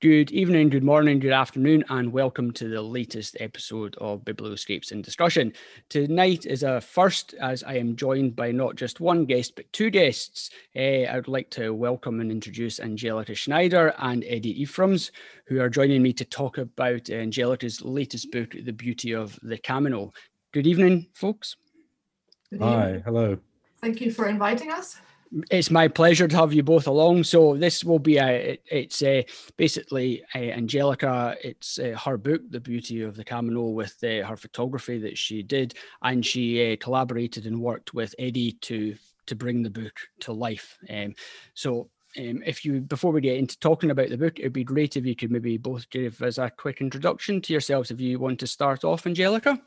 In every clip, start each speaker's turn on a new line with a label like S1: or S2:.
S1: Good evening, good morning, good afternoon, and welcome to the latest episode of Biblioscapes in Discussion. Tonight is a first, as I am joined by not just one guest, but two guests. Uh, I would like to welcome and introduce Angelika Schneider and Eddie Ephraums, who are joining me to talk about Angelika's latest book, The Beauty of the Camino. Good evening, folks.
S2: Good evening.
S3: Hi, hello.
S2: Thank you for inviting us
S1: it's my pleasure to have you both along. So this will be a it, it's a, basically a Angelika. It's a, her book, The Beauty of the Camino, with uh, her photography that she did, and she uh, collaborated and worked with Eddie to to bring the book to life. Um, so. Um, if you before we get into talking about the book, it'd be great if you could maybe both give us a quick introduction to yourselves. If you want to start off, Angelika.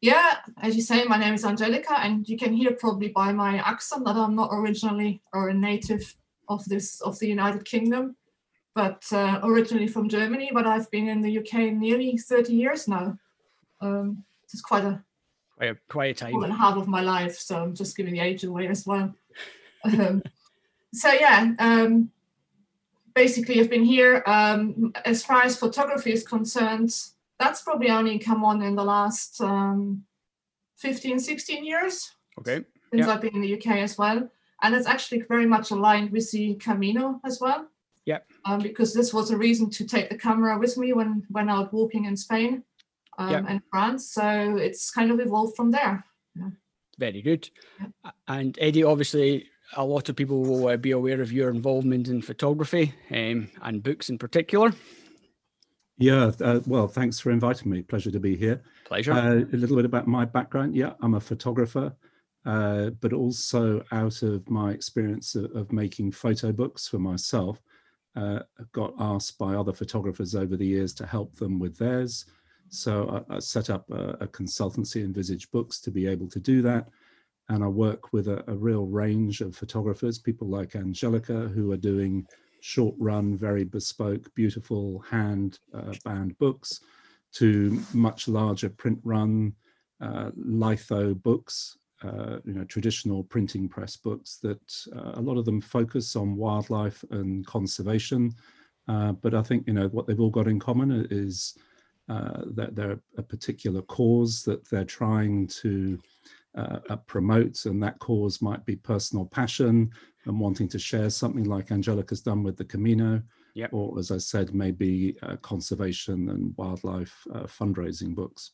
S2: Yeah, as you say, my name is Angelika, and you can hear probably by my accent that I'm not originally or a native of this of the United Kingdom, but uh, originally from Germany. But I've been in the UK nearly 30 years now. Um, it's quite a
S1: quite a, quite a time.
S2: More than half of my life, so I'm just giving the age away as well. um, so yeah, um, basically, I've been here. Um, as far as photography is concerned, that's probably only come on in the last um, 15, 16 years.
S1: Okay.
S2: Since I've been in the UK as well. And it's actually very much aligned with the Camino as well.
S1: Yeah.
S2: Um, because this was a reason to take the camera with me when, when out walking in Spain um, yep. and France. So it's kind of evolved from there. Yeah.
S1: Very good. And Eddie, obviously, a lot of people will uh, be aware of your involvement in photography um, and books in particular.
S3: Yeah, uh, well, thanks for inviting me. Pleasure to be here.
S1: Pleasure.
S3: Uh, a little bit about my background. Yeah, I'm a photographer, uh, but also out of my experience of, of making photo books for myself, uh, got asked by other photographers over the years to help them with theirs. So I, I set up a, a, consultancy, Envisage Books, to be able to do that. And I work with a, a real range of photographers, people like Angelika, who are doing short run, very bespoke, beautiful hand uh, bound books to much larger print run uh, litho books, uh, you know, traditional printing press books that uh, a lot of them focus on wildlife and conservation. Uh, but I think, you know, what they've all got in common is uh, that they're a particular cause that they're trying to uh, promote, and that cause might be personal passion and wanting to share something like Angelika's done with the Camino,
S1: yep.
S3: or as I said, maybe uh, conservation and wildlife uh, fundraising books.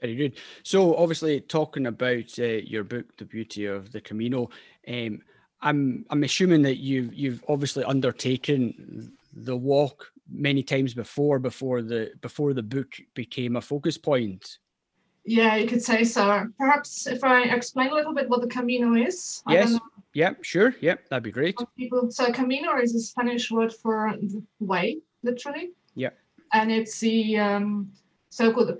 S1: Very good. So, obviously, talking about uh, your book, "The Beauty of the Camino," um, I'm I'm assuming that you've you've obviously undertaken the walk many times before before the before the book became a focus point.
S2: Yeah, you could say so. Perhaps if I explain a little bit what the Camino is.
S1: Yes. Yeah, sure. Yeah, that'd be great.
S2: People, so Camino is a Spanish word for way, literally.
S1: Yeah.
S2: And it's the um, so-called the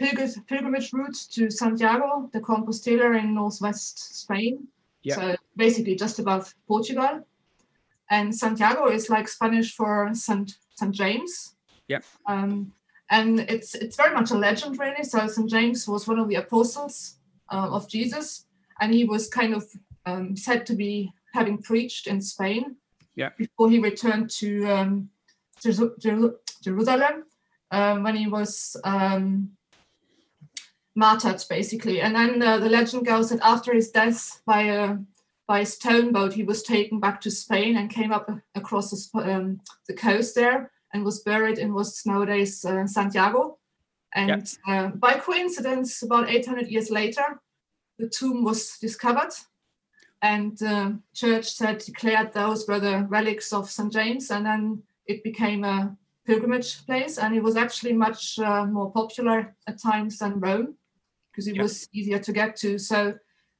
S2: pilgrimage route to Santiago de Compostela in northwest Spain.
S1: Yeah.
S2: So basically just above Portugal. And Santiago is like Spanish for Saint Saint James.
S1: Yeah.
S2: Um, and it's it's very much a legend really so st james was one of the apostles uh, of jesus and he was kind of um, said to be having preached in spain
S1: yeah.
S2: before he returned to um, jerusalem um, when he was um, martyred basically and then uh, the legend goes that after his death by a by a stone boat he was taken back to spain and came up across the, um, the coast there and was buried in what's nowadays uh, Santiago. And uh, by coincidence, about 800 years later, the tomb was discovered, and the uh, church said declared those were the relics of St. James, and then it became a pilgrimage place, and it was actually much uh, more popular at times than Rome because it was easier to get to. So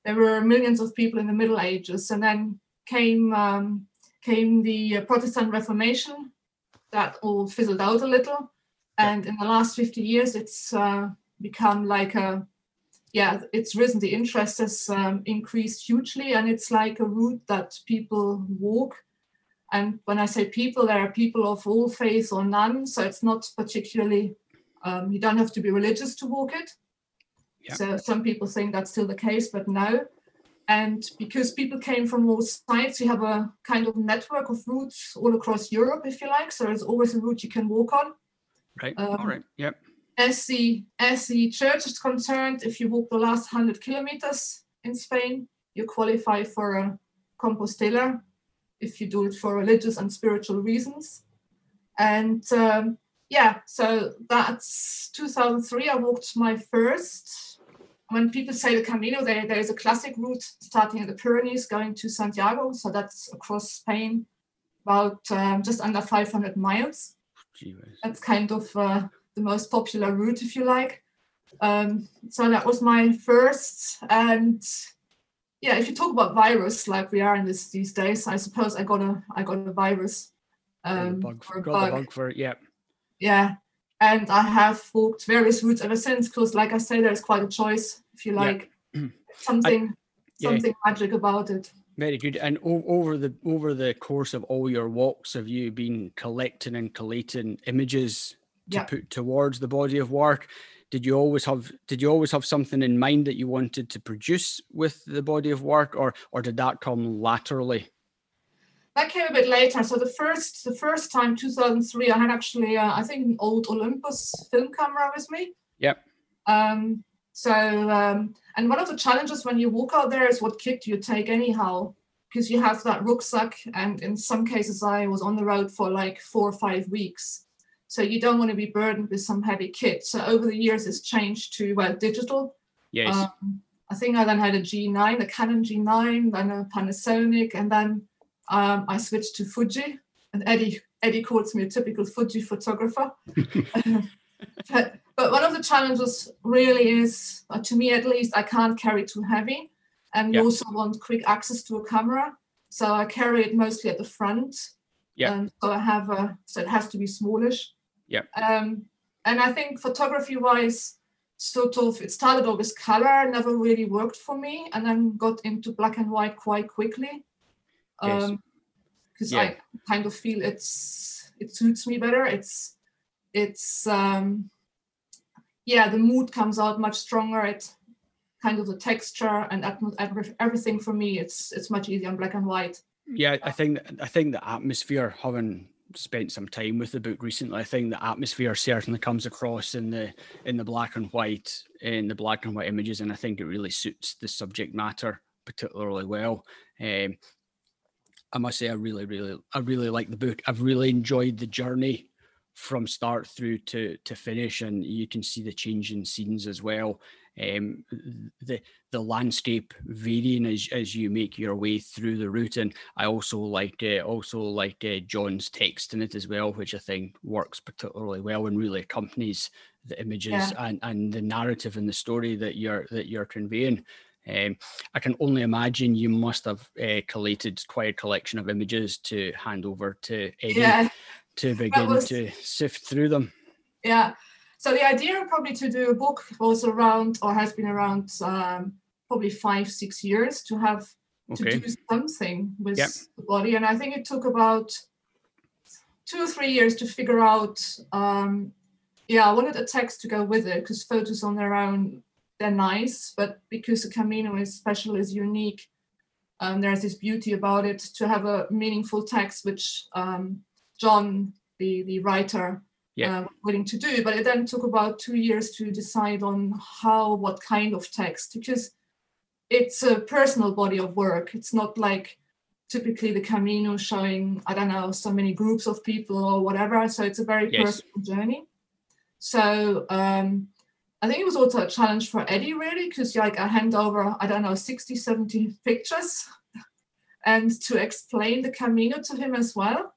S2: there were millions of people in the Middle Ages, and then came um, came the Protestant Reformation, that all fizzled out a little. And in the last 50 years, it's uh, become like a, yeah, it's risen. The interest has um, increased hugely, and it's like a route that people walk. And when I say people, there are people of all faiths or none. So it's not particularly, um, you don't have to be religious to walk it. Yeah. So some people think that's still the case, but no. And because people came from all sides, you have a kind of network of routes all across Europe, if you like. So there's always a route you can walk on.
S1: Right.
S2: Um,
S1: All right. Yep.
S2: As the as the church is concerned, if you walk the last hundred kilometers in Spain, you qualify for a Compostela. If you do it for religious and spiritual reasons, and um, yeah, so that's 2003. I walked my first. When people say the Camino, there, there is a classic route starting at the Pyrenees going to Santiago. So that's across Spain, about um, just under 500 miles.
S1: Gee.
S2: That's kind of uh, the most popular route, if you like. Um, so that was my first. And yeah, if you talk about virus, like we are in this these days, I suppose I got a I got a virus.
S1: Got
S2: Um,
S1: bug,
S2: or a
S1: got
S2: bug.
S1: the bug for it. Yep.
S2: Yeah. And I have walked various routes ever since because, like I say, there's quite a choice, if you
S1: Yeah.
S2: like. Something,
S1: yeah.
S2: something magic about it.
S1: Very good. And o- over the over the course of all your walks, have you been collecting and collating images to
S2: Yeah.
S1: put towards the body of work? Did you always have Did you always have something in mind that you wanted to produce with the body of work, or or did that come laterally?
S2: That came a bit later. So the first, the first time, 2003, I had actually, uh, I think, an old Olympus film camera with me.
S1: Yep.
S2: Um, so, um, and one of the challenges when you walk out there is what kit do you take anyhow? Because you have that rucksack, and in some cases, I was on the road for like four or five weeks. So you don't want to be burdened with some heavy kit. So over the years, it's changed to well digital.
S1: Yes.
S2: Um, I think I then had a G9, a Canon G9, then a Panasonic, and then um, I switched to Fuji. And Eddie Eddie calls me a typical Fuji photographer. but, but one of the challenges really is, uh, to me at least, I can't carry too heavy, and
S1: Yeah.
S2: you also want quick access to a camera. So I carry it mostly at the front.
S1: Yeah.
S2: Um, so I have a, so it has to be smallish.
S1: Yeah.
S2: Um, and I think photography wise, sort of it started off with color never really worked for me and then got into black and white quite quickly
S1: Yes.
S2: um because
S1: Yeah.
S2: i kind of feel it's it suits me better it's it's um yeah the mood comes out much stronger it kind of the texture and atmo- everything for me it's it's much easier in black and white
S1: Yeah, I think I think the atmosphere, having spent some time with the book recently, I think the atmosphere certainly comes across in the in the black and white in the black and white images, and I think it really suits the subject matter particularly well. Um, I must say, I really, really, I really like the book. I've really enjoyed the journey from start through to to finish, and you can see the change in scenes as well. Um, the the landscape varying as as you make your way through the route, and I also like uh, also like uh, John's text in it as well, which I think works particularly well and really accompanies the images
S2: Yeah.
S1: and, and the narrative and the story that you're that you're conveying. Um, I can only imagine you must have uh, collated quite a collection of images to hand over to Eddie
S2: yeah
S1: to begin
S2: was-
S1: to sift through them.
S2: Yeah. So the idea probably to do a book was around or has been around um, probably five, six years to have
S1: Okay.
S2: to do something with the body. And I think it took about two or three years to figure out. Um, yeah, I wanted a text to go with it because photos on their own, they're nice, but because the Camino is special, is unique, um, there's this beauty about it to have a meaningful text, which um, John, the, the writer,
S1: Yeah.
S2: uh, willing to do. But it then took about two years to decide on how, what kind of text, because it's a personal body of work. It's not like typically the Camino showing, I don't know, so many groups of people or whatever. So it's a very
S1: Yes.
S2: personal journey. So um, I think it was also a challenge for Eddie, really, because like I hand over, I don't know, 60, 70 pictures and to explain the Camino to him as well,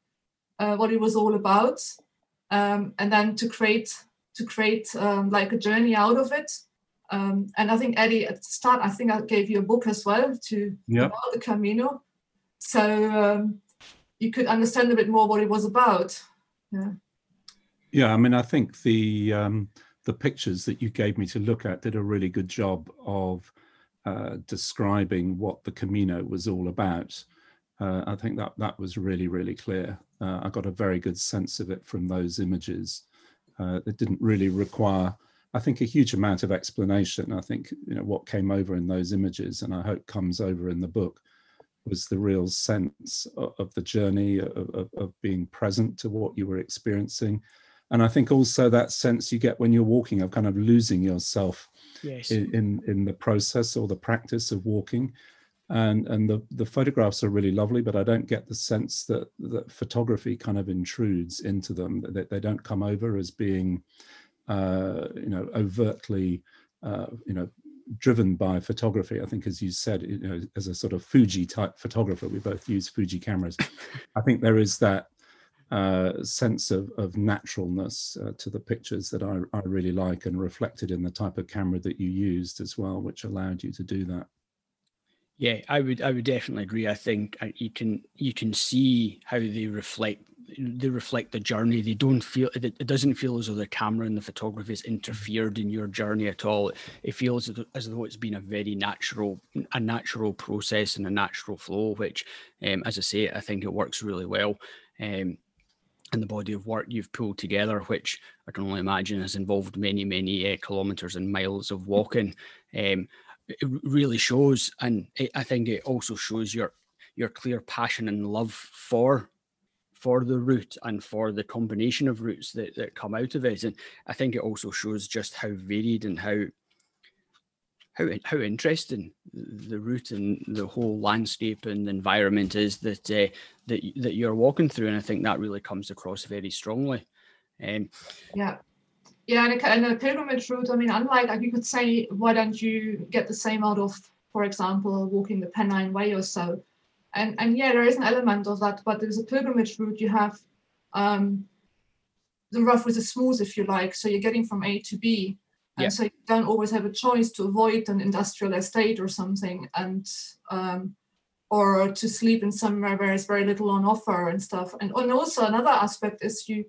S2: uh, what it was all about. Um, and then to create to create um, like a journey out of it. Um, and I think Eddie at the start, I think I gave you a book as well to
S3: Yeah.
S2: about the Camino, so um, you could understand a bit more what it was about. Yeah,
S3: Yeah, I mean, I think the um, the pictures that you gave me to look at did a really good job of uh, describing what the Camino was all about. Uh, I think that that was really, really clear. Uh, I got a very good sense of it from those images. Uh, it didn't really require. I think a huge amount of explanation. I think you know what came over in those images, and I hope comes over in the book, was the real sense of, of the journey of, of, of, being present to what you were experiencing, and I think also that sense you get when you're walking of kind of losing yourself
S1: yes.
S3: in, in in the process or the practice of walking and and the the photographs are really lovely but i don't get the sense that that photography kind of intrudes into them that they don't come over as being uh, you know overtly uh, you know driven by photography i think as you said you know as a sort of fuji type photographer we both use fuji cameras i think there is that uh, sense of, of naturalness uh, to the pictures that I, I really like and reflected in the type of camera that you used as well, which allowed you to do that.
S1: Yeah, I would I would definitely agree. I think uh, you can you can see how they reflect they reflect the journey. They don't feel it, doesn't feel as though the camera and the photography has interfered in your journey at all. It feels as though it's been a very natural a natural process and a natural flow, which, um, as I say, I think it works really well. Um, and the body of work you've pulled together, which I can only imagine has involved many, many uh, kilometers and miles of walking. Um, it really shows, and it, I think it also shows your your clear passion and love for for the route and for the combination of routes that, that come out of it. And I think it also shows just how varied and how how how interesting the route and the whole landscape and environment is that uh, that that you're walking through. And I think that really comes across very strongly. Um,
S2: yeah, yeah, and a, and a pilgrimage route. I mean, unlike like you could say, why don't you get the same out of, for example, walking the Pennine Way or so? And and yeah, there is an element of that, but there's a pilgrimage route. You have um, the rough with the smooth, if you like. So you're getting from A to B, and yeah. so you don't always have a choice to avoid an industrial estate or something, and um, or to sleep in somewhere where there's very little on offer and stuff. And and also another aspect is you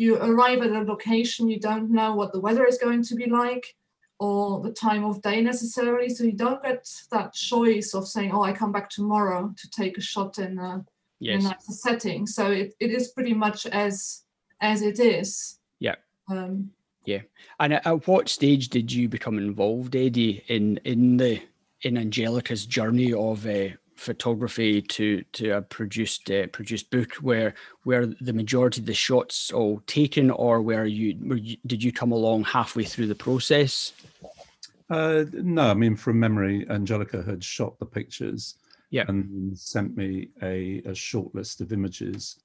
S2: you arrive at a location, you don't know what the weather is going to be like or the time of day necessarily. So you don't get that choice of saying, oh, I come back tomorrow to take a shot in a, yes. in a nicer setting. So it, it is pretty much as as it is.
S1: Yeah. Um, yeah. And at, at what stage did you become involved, Eddie, in in the in Angelika's journey of uh, photography to to a produced uh, produced book where where the majority of the shots all taken or where you, were you did you come along halfway through the process?
S3: Uh, no i mean from memory angelika had shot the pictures
S1: yeah.
S3: and sent me a, a short list of images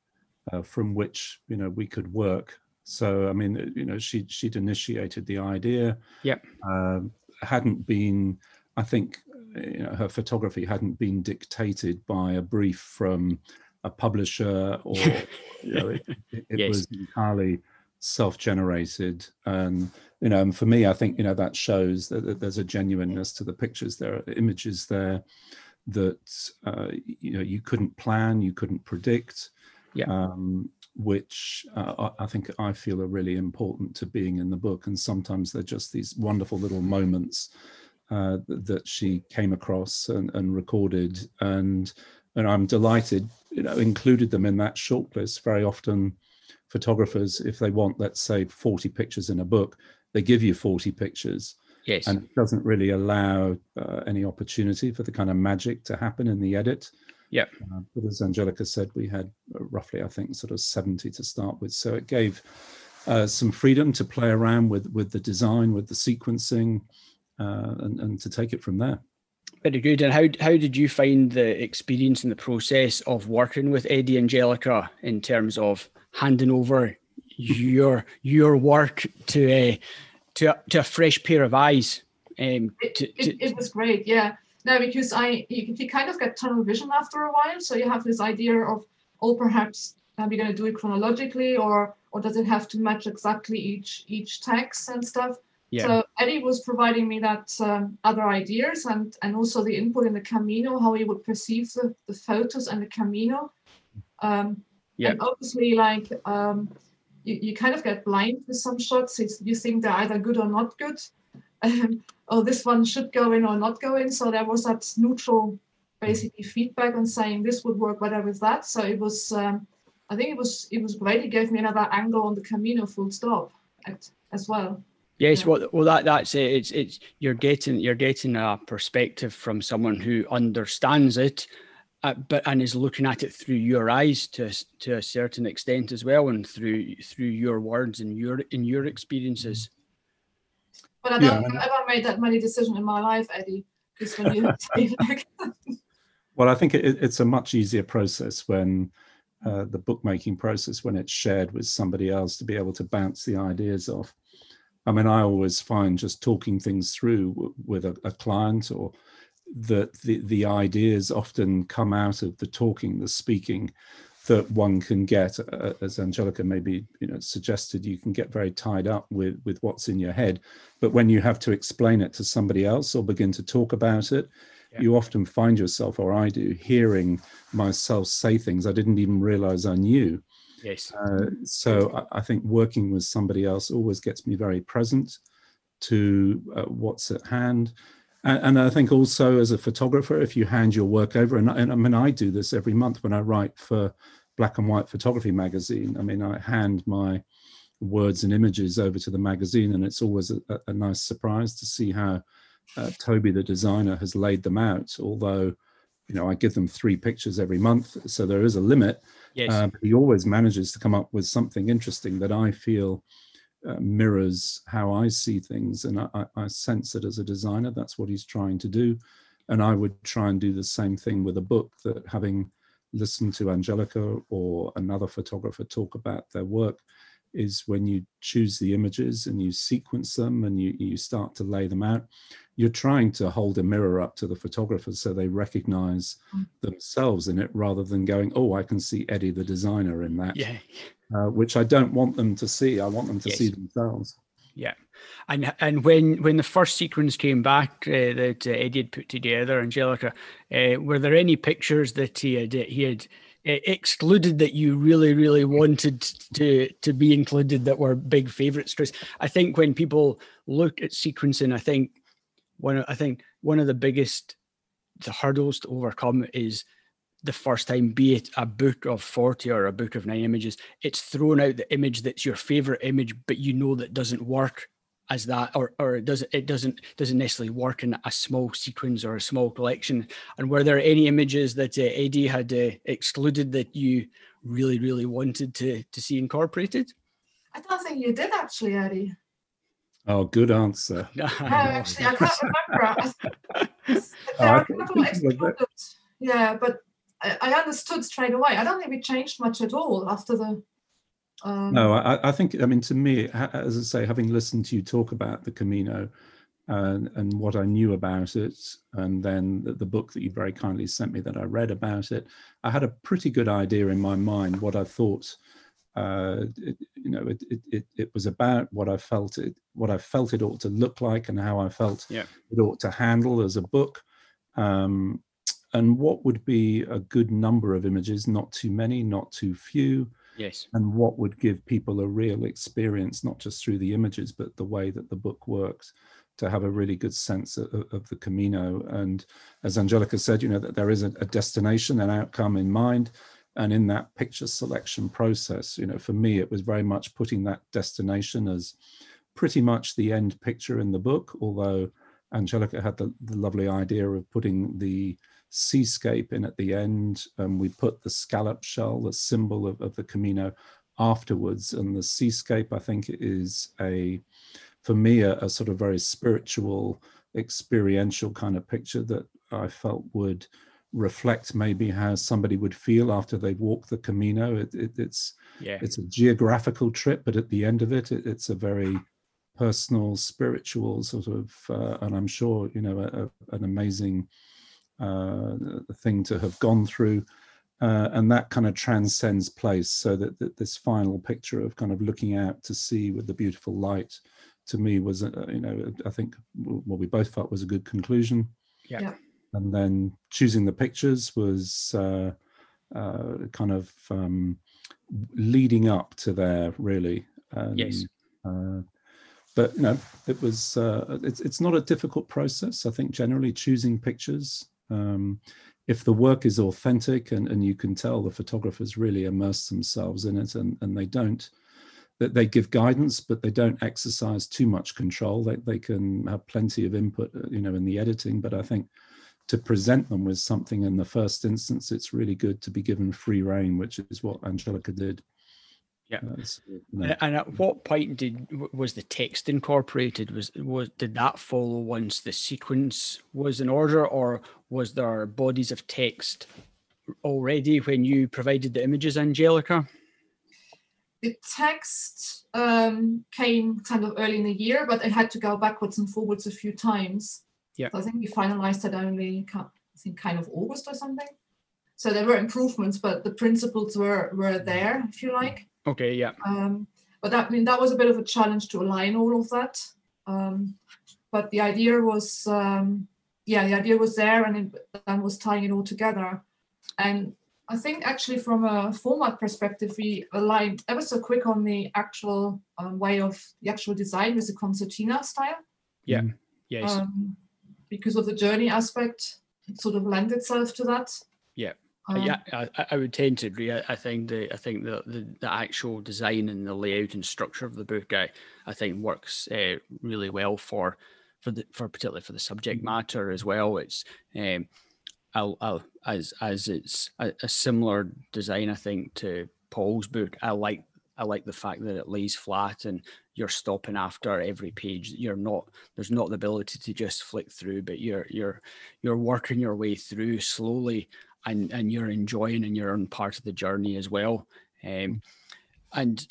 S3: uh, from which you know we could work. So i mean you know she she'd initiated the idea.
S1: Yeah.
S3: Um, hadn't been i think you know, her photography hadn't been dictated by a brief from a publisher or you know it, it, it yes. was entirely self-generated and you know and for me i think you know that shows that, that there's a genuineness to the pictures there are images there that uh, you know you couldn't plan you couldn't predict
S1: yeah.
S3: um, which uh, I think I feel are really important to being in the book. And sometimes they're just these wonderful little moments uh, that she came across and, and, recorded, and and I'm delighted, you know, included them in that shortlist. Very often, photographers, if they want, let's say, 40 pictures in a book, they give you 40 pictures.
S1: Yes.
S3: And it doesn't really allow uh, any opportunity for the kind of magic to happen in the edit.
S1: Yeah.
S3: Uh, but as Angelika said, we had roughly, I think, sort of 70 to start with. So it gave uh, some freedom to play around with with the design, with the sequencing, uh, and, and to take it from there.
S1: Very good. And how how did you find the experience and the process of working with Eddie Angelika in terms of handing over your your work to a to a, to a fresh pair of eyes?
S2: Um, to, it, it, it, was great, yeah. No, because I you, you kind of get tunnel vision after a while, so you have this idea of oh perhaps are we going to do it chronologically or or does it have to match exactly each each text and stuff?
S1: Yeah.
S2: So Eddie was providing me that um, other ideas and and also the input in the Camino, how he would perceive the, the photos and the Camino. Um,
S1: yeah.
S2: And obviously, like um, you, you kind of get blind with some shots. It's, you think they're either good or not good. Um, oh, this one should go in or not go in. So there was that neutral, basically feedback on saying this would work better with that. So it was, um, I think it was it was great. It gave me another angle on the Camino, full stop, at, as well.
S1: Yes, well, well, that that's it. It's it's you're getting you're getting a perspective from someone who understands it, uh, but and is looking at it through your eyes to to a certain extent as well, and through through your words and your in your experiences.
S2: But I don't
S3: and-
S2: think I've ever made that many decisions in my life, Eddie. Because when you like,
S3: Well, I think it, it's a much easier process when uh, the bookmaking process when it's shared with somebody else to be able to bounce the ideas off. I mean, I always find just talking things through w- with a, a client or that the, the ideas often come out of the talking, the speaking that one can get, uh, as Angelika maybe you know suggested, you can get very tied up with with what's in your head. But when you have to explain it to somebody else or begin to talk about it,
S1: Yeah.
S3: you often find yourself, or I do, hearing myself say things I didn't even realize I knew.
S1: Yes.
S3: Uh, so I, I think working with somebody else always gets me very present to uh, what's at hand. And, and I think also as a photographer, if you hand your work over, and, and I mean, I do this every month when I write for Black and White Photography magazine. I mean, I hand my words and images over to the magazine, and it's always a, a- a nice surprise to see how uh, Toby, the designer, has laid them out. Although, you know, I give them three pictures every month, so there is a limit.
S1: Yes.
S3: Uh, he always manages to come up with something interesting that I feel uh, mirrors how I see things. And I, I, sense that as a designer, that's what he's trying to do. And I would try and do the same thing with a book that having listened to Angelika or another photographer talk about their work is when you choose the images and you sequence them and you, you start to lay them out, you're trying to hold a mirror up to the photographers so they recognize
S2: Mm.
S3: themselves in it rather than going, oh, I can see Eddie the designer in that,
S1: yeah.
S3: uh, which I don't want them to see. I want them to
S1: Yes.
S3: see themselves. Yeah.
S1: And and when when the first sequence came back uh, that uh, Eddie had put together, Angelika, uh, were there any pictures that he had he had uh, excluded that you really really wanted to to be included that were big favorites? Because I think when people look at sequencing, I think one I think one of the biggest the hurdles to overcome is the first time, be it a book of 40 or a book of nine images, it's thrown out the image that's your favorite image, but you know that doesn't work as that, or or it doesn't it doesn't doesn't necessarily work in a small sequence or a small collection. And were there any images that uh, Eddie had uh, excluded that you really really wanted to to see incorporated?
S2: I don't think you did actually, Eddie.
S3: Oh, good answer.
S2: No, actually, I can't remember. There
S3: Oh,
S2: are
S3: I
S2: a
S3: think
S2: couple of
S3: it was a bit-
S2: excluded. Yeah, but I, I understood straight away. I don't think we changed much at all after the. Um,
S3: No, I, I think, I mean, to me, as I say, having listened to you talk about the Camino and, and what I knew about it, and then the, the book that you very kindly sent me that I read about it, I had a pretty good idea in my mind what I thought. Uh, it, you know, it, it, it, it was about what I felt it, what I felt it ought to look like, and how I felt
S1: Yeah.
S3: it ought to handle as a book. Um, and what would be a good number of images, not too many, not too few,
S1: Yes.
S3: and what would give people a real experience, not just through the images, but the way that the book works, to have a really good sense of, of the Camino. And as Angelika said, you know, that there is a, a destination, an outcome in mind. And in that picture selection process, you know, for me, it was very much putting that destination as pretty much the end picture in the book, although Angelika had the, the lovely idea of putting the seascape in at the end. And we put the scallop shell, the symbol of, of the Camino, afterwards. And the seascape, I think, is a, for me, a, a sort of very spiritual, experiential kind of picture that I felt would reflect maybe how somebody would feel after they've walked the Camino. It, it, it's
S1: Yeah.
S3: it's a geographical trip, but at the end of it, it it's a very personal, spiritual sort of, uh, and I'm sure you know, a, a- an amazing uh, thing to have gone through, uh, and that kind of transcends place. So that, that this final picture of kind of looking out to sea with the beautiful light, to me was, uh, you know, I think what we both felt was a good conclusion.
S1: Yeah.
S2: Yeah.
S3: And then choosing the pictures was uh, uh, kind of um, leading up to there, really. And,
S1: Yes.
S3: Uh, but you know, it was. Uh, it's it's not a difficult process. I think generally choosing pictures. Um, if the work is authentic and, and you can tell the photographers really immerse themselves in it and, and they don't that they give guidance, but they don't exercise too much control. They, they can have plenty of input, uh, you know, in the editing. But I think to present them with something in the first instance, it's really good to be given free reign, which is what Angelika did.
S1: Yeah. Uh, so, you know. and, at what point did was the text incorporated? Was was did that follow once the sequence was in order, or was there bodies of text already when you provided the images, Angelika?
S2: the text um, came kind of early in the year, but it had to go backwards and forwards a few times.
S1: Yeah.
S2: So I think we finalized it only, I think, kind of August or something. So there were improvements, but the principles were were there, if you like.
S1: Okay. Yeah.
S2: Um, but that I mean that was a bit of a challenge to align all of that. Um, but the idea was, um, yeah, the idea was there, and it, and was tying it all together. And I think actually from a format perspective, we aligned ever so quick on the actual um, way of the actual design with the concertina style.
S1: Yeah. Mm-hmm. Yes.
S2: Um, because of the journey aspect, it sort of lends itself to that.
S1: Yeah. Um, yeah, I, I, would tend to agree. I, I think the I think the, the, the actual design and the layout and structure of the book, I, I think works uh, really well for for the for particularly for the subject mm-hmm. matter as well. It's um, I'll, I'll as as it's a, a, similar design, I think, to Paul's book. I like I like the fact that it lays flat and you're stopping after every page. You're not there's not the ability to just flick through, but you're you're you're working your way through slowly and and you're enjoying and you're on part of the journey as well. Um, and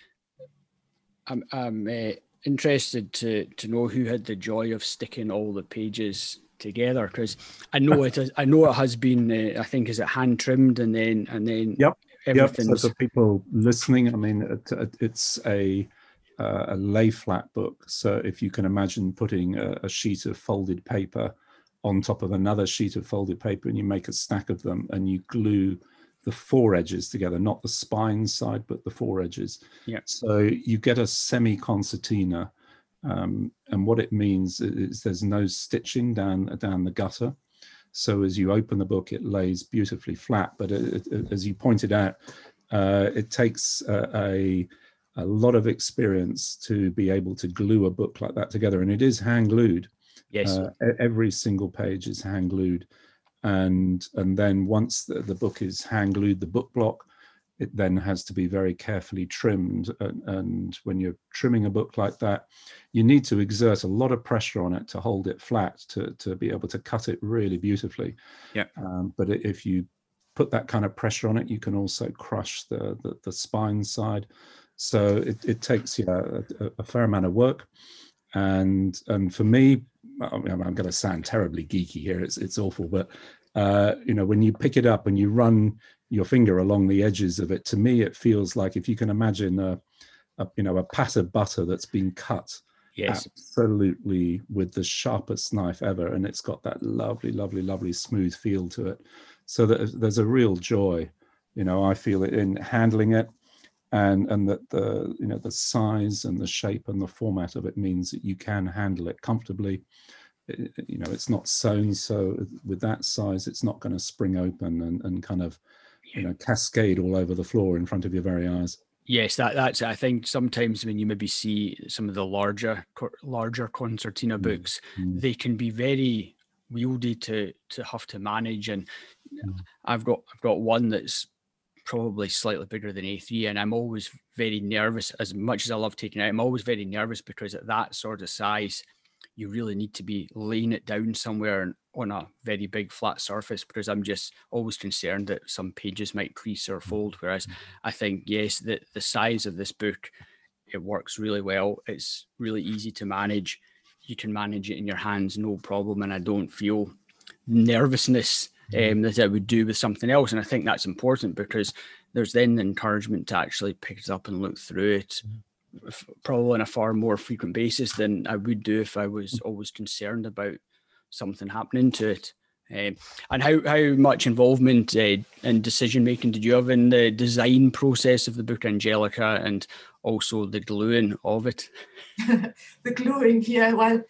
S1: I'm I'm uh, interested to to know who had the joy of sticking all the pages together because I know it is, I know it has been uh, I think is it hand trimmed and then and then
S3: yep yep so for people listening I mean it, it's a uh, a lay flat book. So if you can imagine putting a, a, sheet of folded paper on top of another sheet of folded paper and you make a stack of them and you glue the four edges together not the spine side but the four edges.
S1: Yeah.
S3: So you get a semi concertina um, and what it means is there's no stitching down down the gutter. So as you open the book, it lays beautifully flat. But it, it, as you pointed out, uh, it takes a, a, a lot of experience to be able to glue a book like that together, and it is hand glued.
S1: Yes, uh,
S3: every single page is hand glued, and and then once the, the book is hand glued, the book block it then has to be very carefully trimmed. And, and, when you're trimming a book like that, you need to exert a lot of pressure on it to hold it flat, to, to be able to cut it really beautifully.
S1: Yeah.
S3: Um, but if you put that kind of pressure on it, you can also crush the, the, the spine side. So it, it takes yeah, a, a, fair amount of work. And and for me, I mean, I'm going to sound terribly geeky here. It's it's awful, but uh, you know, when you pick it up and you run your finger along the edges of it, to me, it feels like if you can imagine a, a you know, a pat of butter that's been cut
S1: yes.
S3: absolutely with the sharpest knife ever, and it's got that lovely, lovely, lovely smooth feel to it. So that there's a real joy, you know, I feel it in handling it, and and that the you know the size and the shape and the format of it means that you can handle it comfortably you know it's not sewn so with that size it's not going to spring open and, and kind of you know cascade all over the floor in front of your very eyes
S1: yes that that's i think sometimes when you maybe see some of the larger larger concertina mm, books mm-hmm. they can be very wieldy to to have to manage and mm-hmm. i've got i've got one that's probably slightly bigger than A3 and I'm always very nervous as much as I love taking out I'm always very nervous because at that sort of size you really need to be laying it down somewhere on a very big flat surface because I'm just always concerned that some pages might crease or fold. Whereas mm-hmm. I think, yes, the, the size of this book, it works really well. It's really easy to manage. You can manage it in your hands, no problem. And I don't feel nervousness mm-hmm. um, that I would do with something else. And I think that's important because there's then the encouragement to actually pick it up and look through it. Probably on a far more frequent basis than I would do if I was always concerned about something happening to it. Um, and how, how much involvement uh, in decision making did you have in the design process of the book Angelika and also the gluing of it?
S2: the gluing, yeah. Well,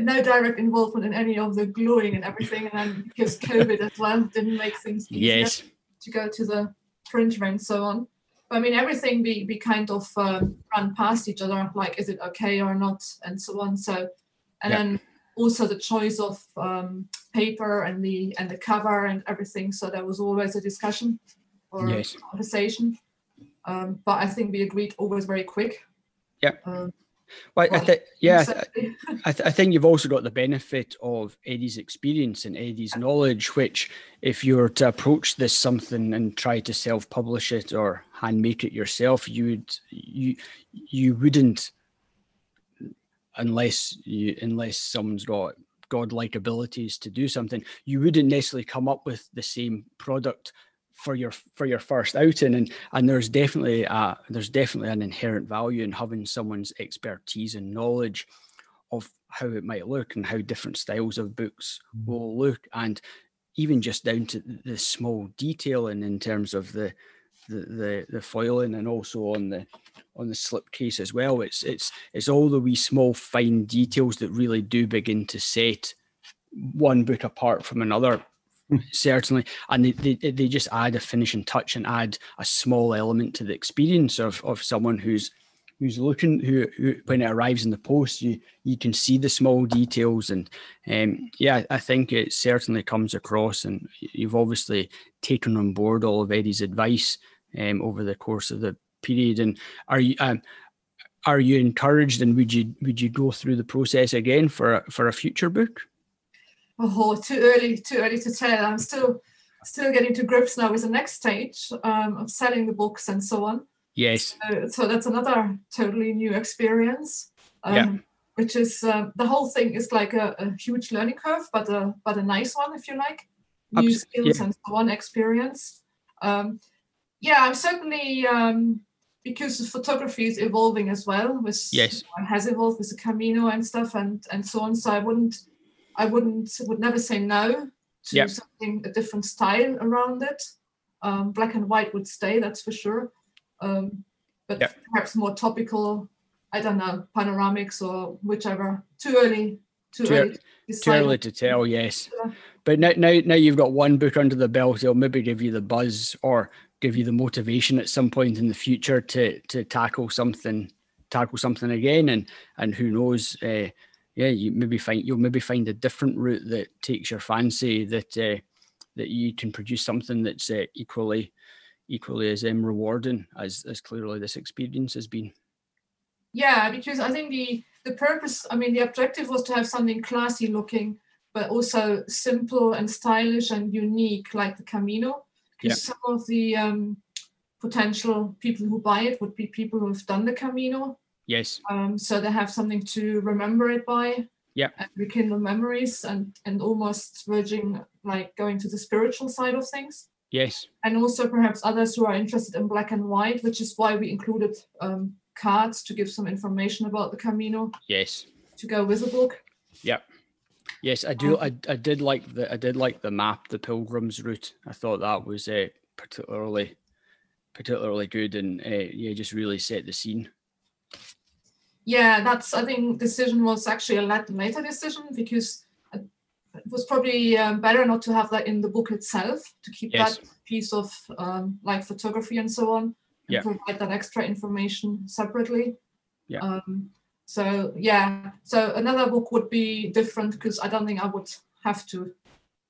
S2: no direct involvement in any of the gluing and everything, and then because COVID as well didn't make things easier
S1: yes.
S2: to go to the printer and so on. I mean, everything we, we kind of um, run past each other, like, is it okay or not, and so on. So, and
S1: Yeah.
S2: then also the choice of um, paper and the and the cover and everything. So there was always a discussion or
S1: Yes.
S2: conversation. Um, but I think we agreed always very quick.
S1: Yeah.
S2: Um,
S1: Well, I think yeah, I, th- I think you've also got the benefit of Eddie's experience and Eddie's knowledge, which if you were to approach this something and try to self-publish it or hand make it yourself, you would you you wouldn't unless you unless someone's got godlike abilities to do something, you wouldn't necessarily come up with the same product for your for your first outing. And and there's definitely uh there's definitely an inherent value in having someone's expertise and knowledge of how it might look and how different styles of books will look. And even just down to the small detailing in terms of the the the, the foiling and also on the on the slipcase as well. It's it's it's all the wee small fine details that really do begin to set one book apart from another certainly. And they, they they just add a finishing touch and add a small element to the experience of of someone who's who's looking who, who when it arrives in the post you you can see the small details. And um yeah i think it certainly comes across. And you've obviously taken on board all of eddie's advice um over the course of the period and are you um are you encouraged and would you would you go through the process again for a, for a future book
S2: Oh, too early, too early to tell. I'm still still getting to grips now with the next stage um, of selling the books and so on.
S1: yes
S2: Uh, so that's another totally new experience. Um,
S1: Yeah.
S2: Which is um, the whole thing is like a, a huge learning curve, but a but a nice one if you like. New skills and so on experience. Um, yeah, I'm certainly um, because the photography is evolving as well. With
S1: Yes.
S2: has evolved with the Camino and stuff and and so on. So I wouldn't I wouldn't would never say no to
S1: Yep.
S2: something a different style around it. Um, black and white would stay, that's for sure. Um, but
S1: Yep.
S2: perhaps more topical. I don't know panoramics or whichever. Too early. Too,
S1: Too
S2: early. To
S1: Too early to tell, yes.
S2: Yeah.
S1: But now, now, now you've got one book under the belt. It'll maybe give you the buzz or give you the motivation at some point in the future to to tackle something, tackle something again. And and who knows? Uh, yeah, you maybe find you'll maybe find a different route that takes your fancy. That uh, that you can produce something that's uh, equally equally as um, rewarding as as clearly this experience has been.
S2: Yeah, because I think the the purpose, I mean, the objective was to have something classy looking, but also simple and stylish and unique, like the Camino. Because some of the um, potential people who buy it would be people who have done the Camino,
S1: Yes.
S2: um, so they have something to remember it by.
S1: Yeah.
S2: And rekindle memories and and almost verging like going to the spiritual side of things
S1: Yes.
S2: and also perhaps others who are interested in black and white, which is why we included um, cards to give some information about the Camino
S1: Yes.
S2: to go with the book.
S1: Yes, I do.
S2: Um,
S1: I, I did like the I did like the map, the pilgrim's route. I thought that was uh, particularly particularly good, and uh, yeah, just really set the scene.
S2: Yeah, that's I think decision was actually a later decision because it it was probably um, better not to have that in the book itself to keep
S1: Yes.
S2: that piece of um, like photography and so on and
S1: Yeah.
S2: provide that extra information separately.
S1: Yeah.
S2: Um, so yeah, so another book would be different because I don't think I would have to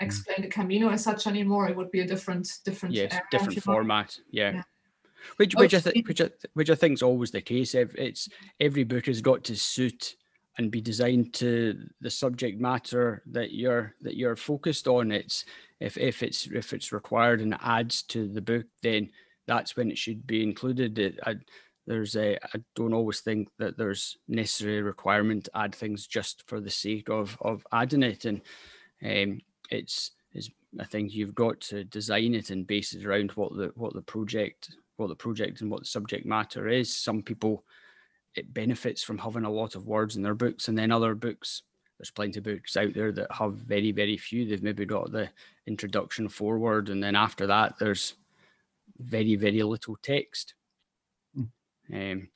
S2: explain the Camino as such anymore. It would be a different different
S1: Yes,
S2: if
S1: different format. Yeah.
S2: Yeah.
S1: Which which I
S2: Okay.
S1: think which I, which I think is always the case. It's every book has got to suit and be designed to the subject matter that you're that you're focused on. It's if if it's if it's required and it adds to the book, then that's when it should be included. It, I, there's a I don't always think that there's necessary requirement to add things just for the sake of of adding it, and um, it's is I think you've got to design it and base it around what the what the project what the project and what the subject matter is. Some people it benefits from having a lot of words in their books, and then other books there's plenty of books out there that have very very few. They've maybe got the introduction forward, and then after that there's very very little text. Um,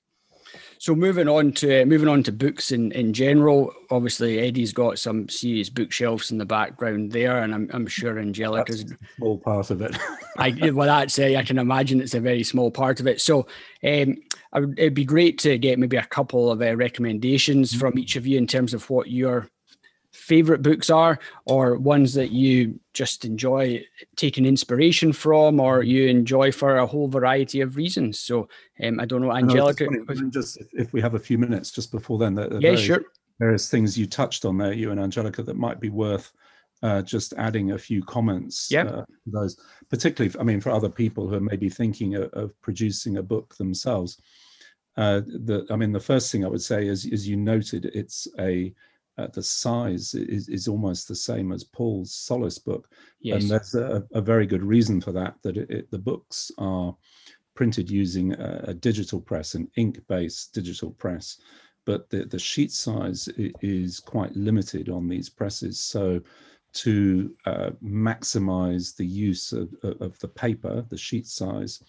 S1: So moving on to uh, moving on to books in, in general, obviously Eddie's got some serious bookshelves in the background there, and I'm, I'm sure Angelika's
S3: a small part of it.
S1: I well, that's uh, I can imagine it's a very small part of it. So um, would, it'd be great to get maybe a couple of uh, recommendations mm-hmm. from each of you in terms of what your favorite books are, or ones that you just enjoy taking inspiration from, or you enjoy for a whole variety of reasons. So um, I don't know, Angelika.
S3: No, just if we have a few minutes just before then, there,
S1: yeah, sure.
S3: Various things you touched on there, you and Angelika, that might be worth uh, just adding a few comments.
S1: Yeah. Uh,
S3: those, particularly, I mean, for other people who are maybe thinking of, of producing a book themselves. Uh, the, I mean, the first thing I would say is, as you noted, it's a uh, the size is, is almost the same as Paul's Solace book.
S1: Yes.
S3: And there's a, a very good reason for that, that it, it, the books are printed using a, a digital press, an ink-based digital press, but the, the sheet size is quite limited on these presses. So to uh, maximize the use of, of, the paper, the sheet size,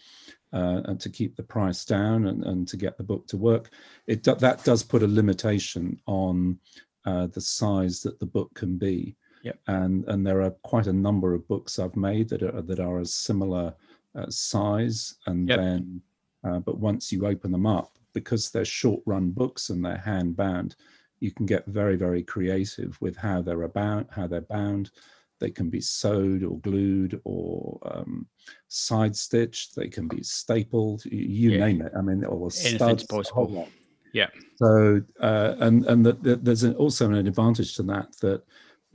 S3: uh, and to keep the price down and, and to get the book to work, it that does put a limitation on uh, the size that the book can be.
S1: Yep.
S3: And and there are quite a number of books I've made that are that are a similar uh, size, and
S1: yep.
S3: then uh, but once you open them up, because they're short run books and they're hand bound, you can get very very creative with how they're about how they're bound. They can be sewed or glued or um, side stitched. They can be stapled. You, yeah. name it. I mean, or studs.
S1: possible. Yeah.
S3: So uh, and and the, the, there's an, also an advantage to that that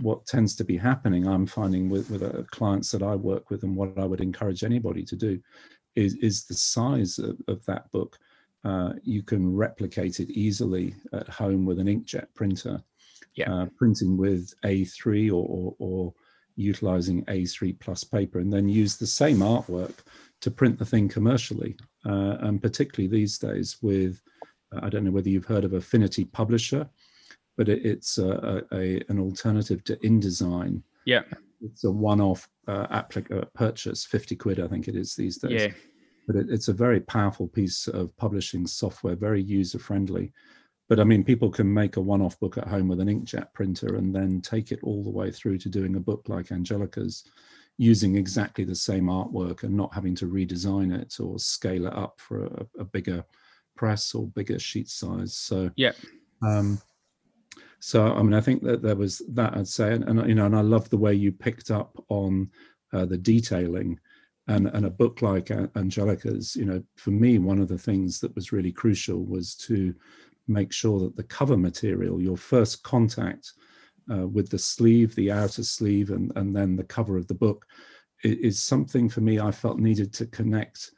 S3: what tends to be happening, I'm finding with with uh, clients that I work with, and what I would encourage anybody to do, is is the size of, of that book. Uh, you can replicate it easily at home with an inkjet printer.
S1: Yeah. Uh,
S3: printing with A3 or, or, or utilizing A3 plus paper, and then use the same artwork to print the thing commercially. Uh, and particularly these days with I don't know whether you've heard of Affinity Publisher, but it, it's a, a, an alternative to InDesign.
S1: Yeah.
S3: It's a one-off uh, applic- uh, purchase, 50 quid, I think it is these days.
S1: Yeah.
S3: But it, it's a very powerful piece of publishing software, very user-friendly. But I mean, people can make a one-off book at home with an inkjet printer and then take it all the way through to doing a book like Angelika's using exactly the same artwork and not having to redesign it or scale it up for a, a bigger press or bigger sheet size. So
S1: yeah.
S3: Um, so I mean, I think that there was that I'd say, and, and you know, and I love the way you picked up on uh, the detailing. And, and a book like Angelika's, you know, for me, one of the things that was really crucial was to make sure that the cover material, your first contact uh, with the sleeve, the outer sleeve, and, and then the cover of the book, is, is something for me I felt needed to connect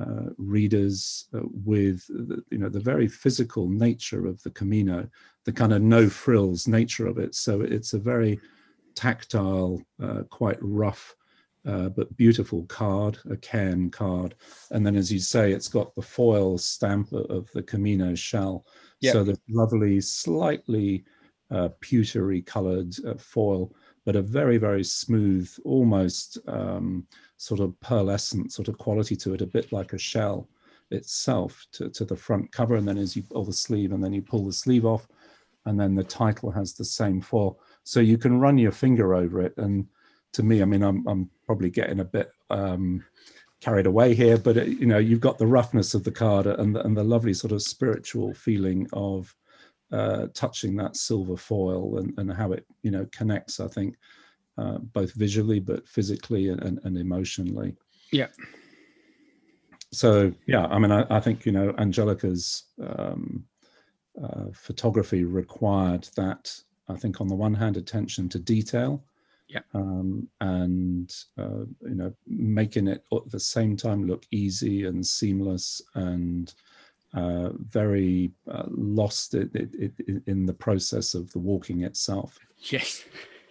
S3: uh, readers uh, with the, you know the very physical nature of the Camino, the kind of no frills nature of it. So it's a very tactile, uh, quite rough, uh, but beautiful card, a can card. And then, as you say, it's got the foil stamp of the Camino shell.
S1: Yep.
S3: So the lovely, slightly uh, pewtery colored uh, foil, but a very, very smooth, almost. Um, sort of pearlescent sort of quality to it, a bit like a shell itself to, to the front cover. And then as you pull the sleeve and then you pull the sleeve off and then the title has the same foil. So you can run your finger over it. And to me, I mean, I'm, I'm probably getting a bit um, carried away here, but it, you know, you've got the roughness of the card and the, and the lovely sort of spiritual feeling of uh, touching that silver foil and, and how it, you know, connects, I think, uh, both visually but physically and, and emotionally.
S1: Yeah.
S3: So yeah, I mean, I, I think you know Angelika's um, uh, photography required that. I think on the one hand, attention to detail.
S1: Yeah.
S3: Um, and uh, you know, making it at the same time look easy and seamless and uh, very uh, lost it, it, it, in the process of the walking itself.
S1: Yes.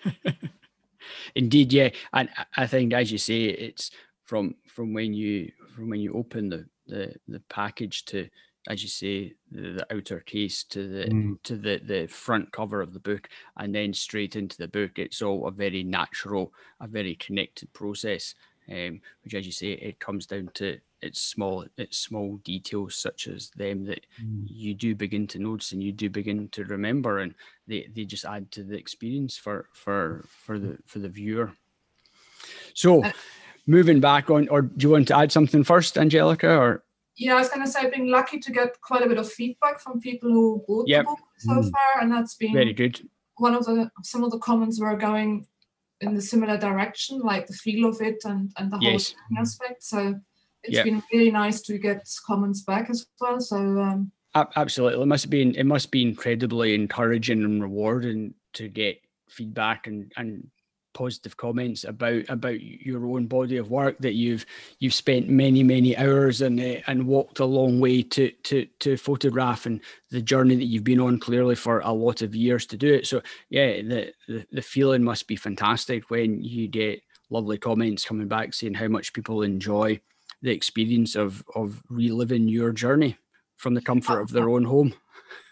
S1: Indeed, yeah, and I think as you say, it's from from when you from when you open the the, the package to as you say the, the outer case to the mm. to the the front cover of the book and then straight into the book it's all a very natural a very connected process um, which, as you say, it comes down to it's small, it's small details such as them that mm. you do begin to notice and you do begin to remember, and they, they just add to the experience for for for the for the viewer. So, uh, moving back on, or do you want to add something first, Angelika, or?
S2: Yeah, I was going to say I've been lucky to get quite a bit of feedback from people who bought yep. the book so mm. far, and that's been
S1: very good.
S2: One of the some of the comments were going in the similar direction, like the feel of it and and the whole yes. aspect. So it's yep. been really nice to get comments back as well. So um,
S1: absolutely, it must have been it must be incredibly encouraging and rewarding to get feedback and and positive comments about about your own body of work that you've you've spent many many hours and uh, and walked a long way to to to photograph and the journey that you've been on clearly for a lot of years to do it so yeah the the, the feeling must be fantastic when you get lovely comments coming back saying how much people enjoy the experience of of reliving your journey from the comfort of their own home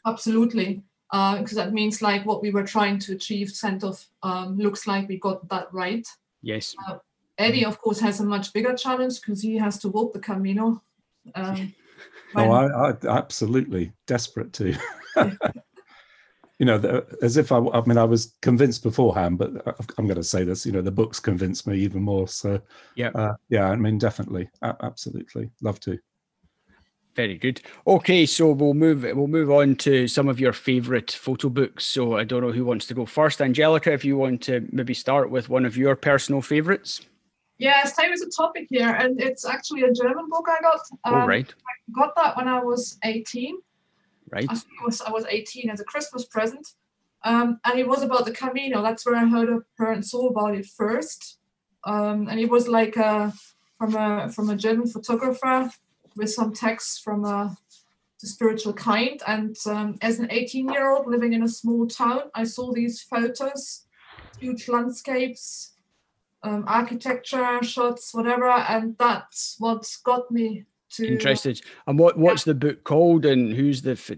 S2: absolutely Uh because uh, that means like what we were trying to achieve kind of um, looks like we got that right.
S1: Yes.
S2: Uh, Eddie, of course, has a much bigger challenge because he has to walk the Camino. Um,
S3: oh, I, I, absolutely desperate to. you know, the, as if I, I mean, I was convinced beforehand, but I'm going to say this. You know, the books convinced me even more. So,
S1: yeah,
S3: uh, yeah, I mean, definitely, absolutely, love to.
S1: Very good. Okay, so we'll move we'll move on to some of your favourite photo books. So I don't know who wants to go first. Angelika, if you want to maybe start with one of your personal favourites.
S2: Yes, time is a topic here, and it's actually a German book I got.
S1: Um, oh, right.
S2: I got that when I was 18.
S1: Right.
S2: I was I was 18 as a Christmas present, um, and it was about the Camino. That's where I heard of her and saw about it first. Um, and it was like a, from a from a German photographer with some texts from uh, the spiritual kind. And um, as an 18 year old living in a small town, I saw these photos, huge landscapes, um, architecture shots, whatever, and that's what got me to.
S1: Interested. And what what's yeah. the book called, and who's the? F-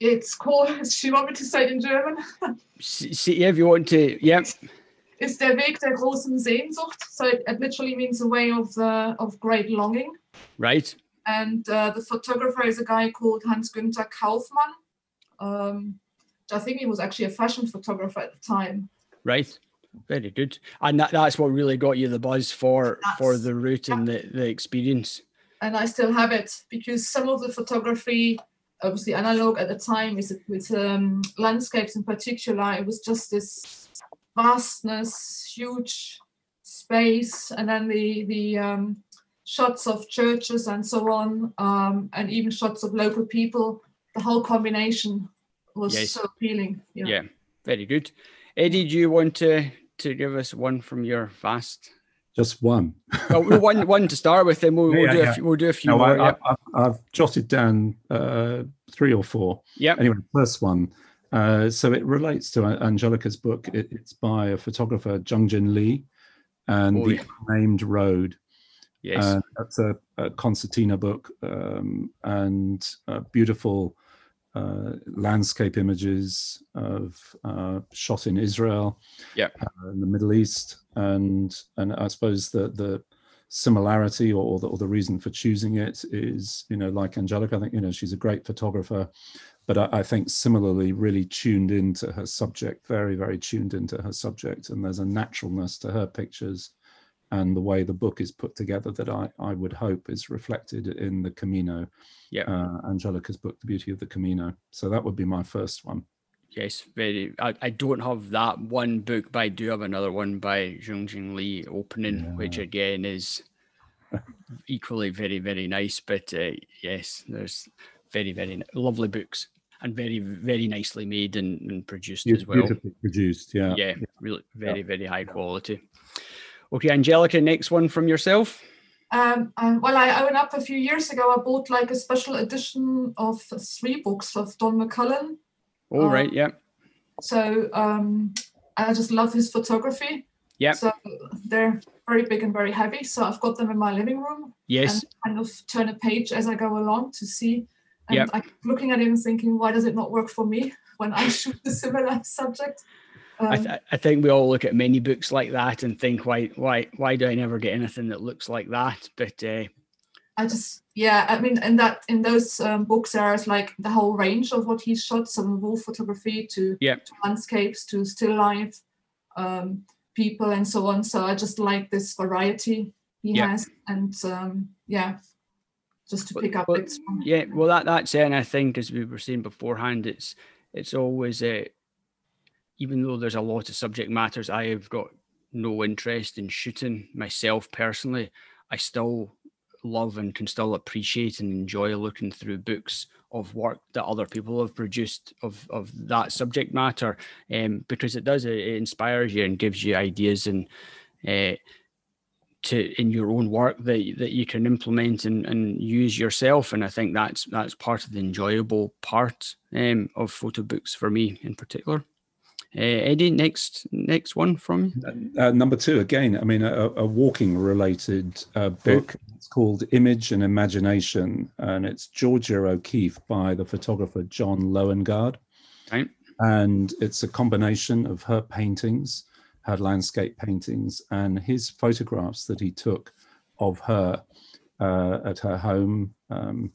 S2: it's called. Do you want me to say it in German?
S1: See, if you want to, yeah.
S2: It's der Weg der großen Sehnsucht. So it, it literally means the way of the of great longing.
S1: Right.
S2: And uh, the photographer is a guy called Hans Günter Kaufmann. Um, I think he was actually a fashion photographer at the time.
S1: Right. Very good. And that, that's what really got you the buzz for that's, for the route yeah. and the, the experience.
S2: And I still have it because some of the photography, obviously analog at the time, is with um, landscapes in particular, it was just this vastness, huge space, and then the the um, shots of churches and so on, um, and even shots of local people. The whole combination was yes. so appealing.
S1: Yeah. yeah, very good. Eddie, do you want to to give us one from your vast?
S3: Just one.
S1: well, one one to start with, then we'll, yeah, we'll do yeah. a few, we'll do a few no, more.
S3: I, have jotted down uh, three or four.
S1: Yeah.
S3: Anyway, first one. Uh, so it relates to Angelika's book. It, it's by a photographer, Jung Jin Lee, and oh, the Named Road.
S1: Yes, uh,
S3: that's a, a, concertina book um, and beautiful uh, landscape images of uh, shot in Israel,
S1: yeah,
S3: uh, in the Middle East, and and I suppose the the similarity or, or the, or the reason for choosing it is you know like Angelika, I think you know she's a great photographer, but I, I, think similarly really tuned into her subject, very very tuned into her subject, and there's a naturalness to her pictures and the way the book is put together that I, I would hope is reflected in the Camino.
S1: Yeah.
S3: Uh, Angelika's book, The Beauty of the Camino. So that would be my first one.
S1: Yes, very. I, I don't have that one book, but I do have another one by Jung Jin Lee, Opening, yeah. which again is equally very, very nice. But uh, yes, there's very, very lovely books and very, very nicely made and, and produced as well.
S3: Beautifully produced, yeah.
S1: Yeah, really, very, very high quality. Okay, Angelika, next one from yourself.
S2: Um, uh, well, I own up a few years ago. I bought like a special edition of three books of Don McCullin.
S1: Oh, um, right, yeah.
S2: So um, I just love his photography.
S1: Yeah.
S2: So they're very big and very heavy. So I've got them in my living room.
S1: Yes.
S2: And kind of turn a page as I go along to see. And
S1: yep.
S2: I'm looking at him thinking, why does it not work for me when I shoot a similar subject?
S1: Um, I, th- I think we all look at many books like that and think, why, why, why do I never get anything that looks like that? But uh,
S2: I just, yeah, I mean, in that, in those um, books, there's like the whole range of what he shot, some wolf photography to,
S1: yep.
S2: to landscapes to still life, um, people, and so on. So I just like this variety he has, and um, yeah, just to pick up
S1: well, Yeah, well, that that's it. And I think, as we were saying beforehand, it's it's always a, uh, even though there's a lot of subject matters I have got no interest in shooting myself personally, I still love and can still appreciate and enjoy looking through books of work that other people have produced of of that subject matter um, because it does it, it, inspires you and gives you ideas and uh, to in your own work that that you can implement and, and use yourself and I think that's that's part of the enjoyable part um, of photo books for me in particular. Uh, Eddie, next next one from
S3: you. Uh, uh, number two, again, I mean, a, a walking related uh, book. It's called Image and Imagination, and it's Georgia O'Keeffe by the photographer John Loengard.
S1: Right.
S3: And it's a combination of her paintings, her landscape paintings, and his photographs that he took of her uh, at her home. Um,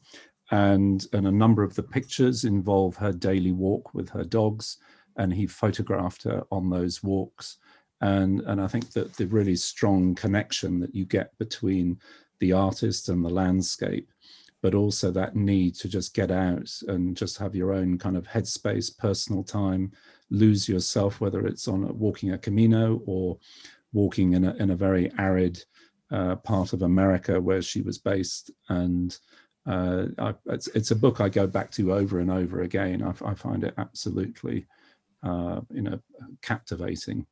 S3: and, and a number of the pictures involve her daily walk with her dogs and he photographed her on those walks. And, and I think that the really strong connection that you get between the artist and the landscape, but also that need to just get out and just have your own kind of headspace, personal time, lose yourself, whether it's on walking a Camino or walking in a, in a very arid uh, part of America where she was based. And uh, I, it's, it's, a book I go back to over and over again. I, I find it absolutely uh, you know, captivating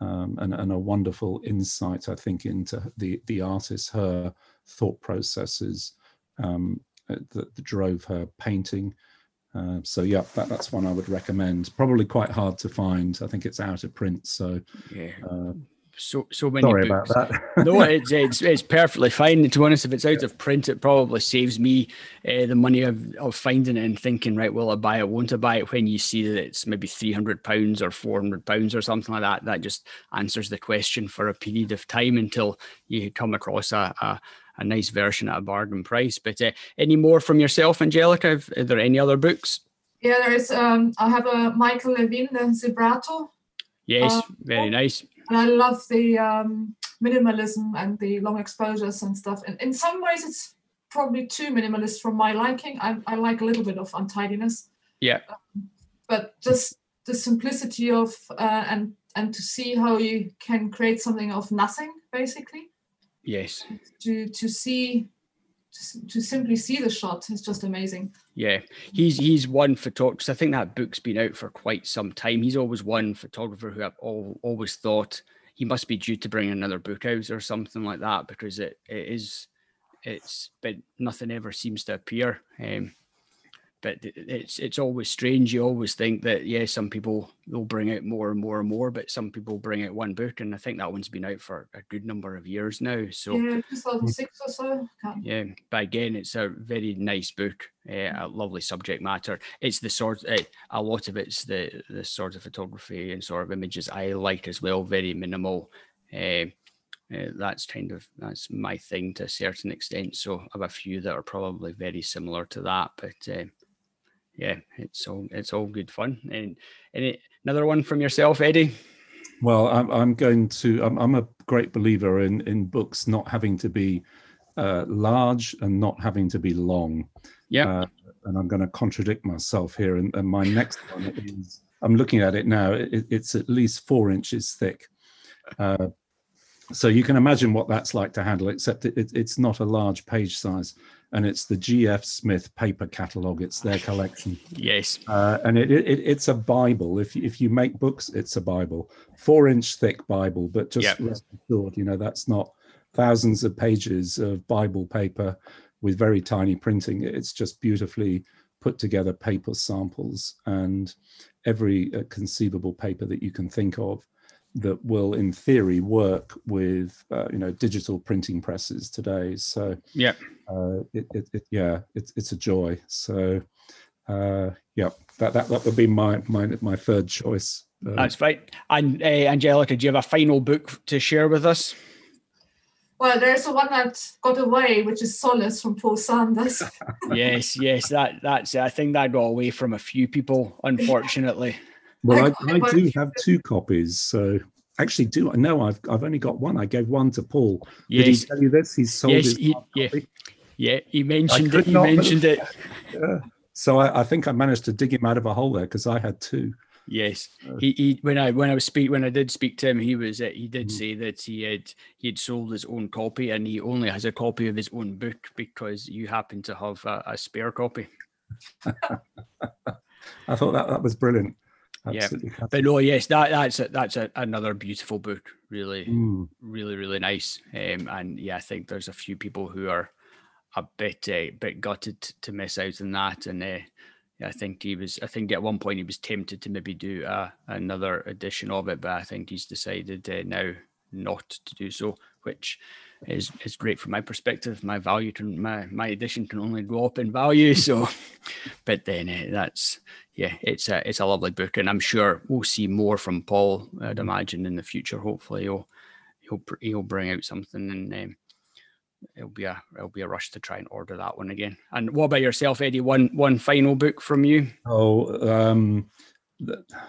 S3: um, and, and, a wonderful insight, I think, into the the artist, her thought processes um, uh, that, that, drove her painting. Uh, so yeah, that, that's one I would recommend. Probably quite hard to find. I think it's out of print. So
S1: yeah. Uh, so so many
S3: Sorry
S1: books.
S3: about that.
S1: no, it's, it's it's perfectly fine. To be honest, if it's out yeah. of print, it probably saves me uh, the money of, of finding it and thinking, right, will I buy it? Won't I buy it? When you see that it's maybe three hundred pounds or four hundred pounds or something like that, that just answers the question for a period of time until you come across a, a a nice version at a bargain price. But uh, any more from yourself, Angelika? Are there any other books?
S2: Yeah, there is. Um, I have a Michael Levin, the Zebrato.
S1: Yes, uh, very nice
S2: and I love the um, minimalism and the long exposures and stuff. And in some ways, it's probably too minimalist for my liking. I, I like a little bit of untidiness.
S1: Yeah.
S2: Um, but just the simplicity of uh, and and to see how you can create something of nothing, basically.
S1: Yes.
S2: To to see to simply see the shot is just amazing.
S1: Yeah, he's he's one photographer. I think that book's been out for quite some time. He's always one photographer who I've all, always thought he must be due to bring another book out or something like that because it, it is it's but nothing ever seems to appear. Um, but it's it's always strange. You always think that yeah, some people will bring out more and more and more, but some people bring out one book, and I think that one's been out for a good number of years now. So
S2: yeah, 2006 or so.
S1: Yeah, but again, it's a very nice book, uh, a lovely subject matter. It's the sort, uh, a lot of it's the the sort of photography and sort of images I like as well. Very minimal. Uh, uh, that's kind of that's my thing to a certain extent. So I have a few that are probably very similar to that, but uh, yeah, it's all it's all good fun. And any another one from yourself, Eddie?
S3: Well, I'm, I'm going to. I'm, I'm, a great believer in in books not having to be uh, large and not having to be long.
S1: Yeah. Uh,
S3: and I'm going to contradict myself here. And, and my next one is. I'm looking at it now. It, it's at least four inches thick. Uh, so you can imagine what that's like to handle, except it, it, it's not a large page size and it's the G.F. Smith paper catalog. It's their collection.
S1: yes,
S3: uh, and it, it, it's a Bible. If if you make books, it's a Bible, four inch thick Bible. But just yep. rest assured, you know that's not thousands of pages of Bible paper with very tiny printing. It's just beautifully put together paper samples and every uh, conceivable paper that you can think of that will in theory work with uh, you know digital printing presses today so
S1: yeah
S3: uh, it, it, it, yeah it's it's a joy so uh, yeah that, that that would be my my my third choice Uh,
S1: That's fine. And uh, Angelika, do you have a final book to share with us?
S2: Well, there's the one that got away, which is Solace from Paul Sanders.
S1: yes, yes, that that's. I think that got away from a few people, unfortunately.
S3: well,
S2: I-
S3: I, I do have two copies. So actually, do I know I've I've only got one. I gave one to Paul. Did he tell you this? He's sold it
S1: yes,
S3: his
S1: he,
S3: hard
S1: yeah,
S3: copy.
S1: yeah. He mentioned it. He
S3: not
S1: mentioned it.
S3: Yeah. So I, I think I managed to dig him out of a hole there because I had two.
S1: Yes,
S3: Uh,
S1: he, he when I when I was speak when I did speak to him, he was uh, he did
S3: Mhm.
S1: say that he had he had sold his own copy and he only has a copy of his own book because you happen to have a, a spare copy.
S3: I thought that that was brilliant.
S1: Yeah. But no, yes, that that's a, that's a, another beautiful book. Really,
S3: Mm,
S1: really, really nice. Um, and yeah, I think there's a few people who are a bit uh, bit gutted to miss out on that. And uh, I think he was. I think at one point he was tempted to maybe do uh, another edition of it, but I think he's decided uh, now not to do so, which is is great from my perspective. My value can my my edition can only go up in value. So, but then uh, that's yeah, it's a it's a lovely book, and I'm sure we'll see more from Paul. I'd imagine in the future. Hopefully, he'll he'll he'll bring out something, and um, it'll be a it'll be a rush to try and order that one again. And what about yourself, Eddie? One one final book from you?
S3: Oh, um,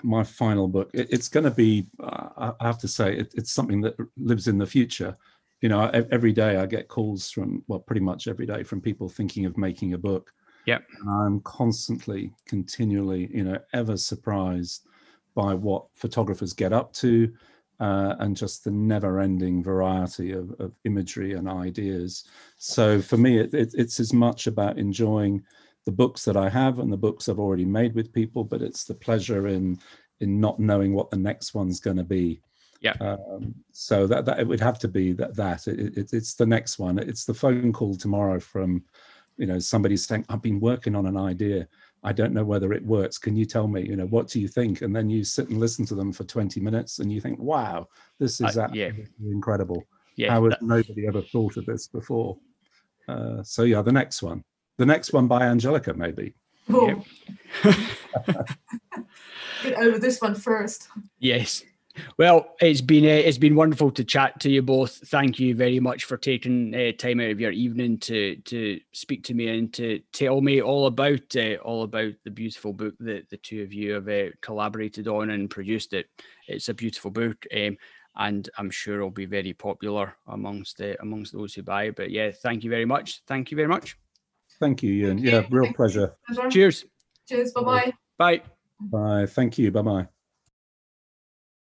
S3: my final book. It, it's going to be. Uh, I have to say, it, it's something that lives in the future. You know, every day I get calls from, well, pretty much every day from people thinking of making a book.
S1: Yep.
S3: And I'm constantly, continually, you know, ever surprised by what photographers get up to, uh, and just the never-ending variety of, of imagery and ideas. So for me, it, it, it's as much about enjoying the books that I have and the books I've already made with people, but it's the pleasure in in not knowing what the next one's going to be.
S1: Yeah.
S3: Um, so that that it would have to be that that it, it, it's the next one. It's the phone call tomorrow from, you know, somebody saying, "I've been working on an idea. I don't know whether it works. Can you tell me? You know, what do you think?" And then you sit and listen to them for twenty minutes, and you think, "Wow, this is
S1: Uh, yeah.
S3: incredible."
S1: Yeah,
S3: How has
S1: that-
S3: nobody ever thought of this before? Uh, so yeah, the next one, the next one by Angelika, maybe.
S2: Oh, get over this one first.
S1: Yes. Well, it's been uh, it's been wonderful to chat to you both. Thank you very much for taking uh, time out of your evening to to speak to me and to tell me all about uh, all about the beautiful book that the two of you have uh, collaborated on and produced. It it's a beautiful book, um, and I'm sure it'll be very popular amongst uh, amongst those who buy it. But yeah, thank you very much. Thank you very much.
S3: Thank you, Ian.
S2: Okay,
S3: Yeah, real pleasure.
S2: Pleasure.
S1: Cheers.
S2: Cheers. Bye bye.
S1: Bye.
S3: Bye. Thank you. Bye bye.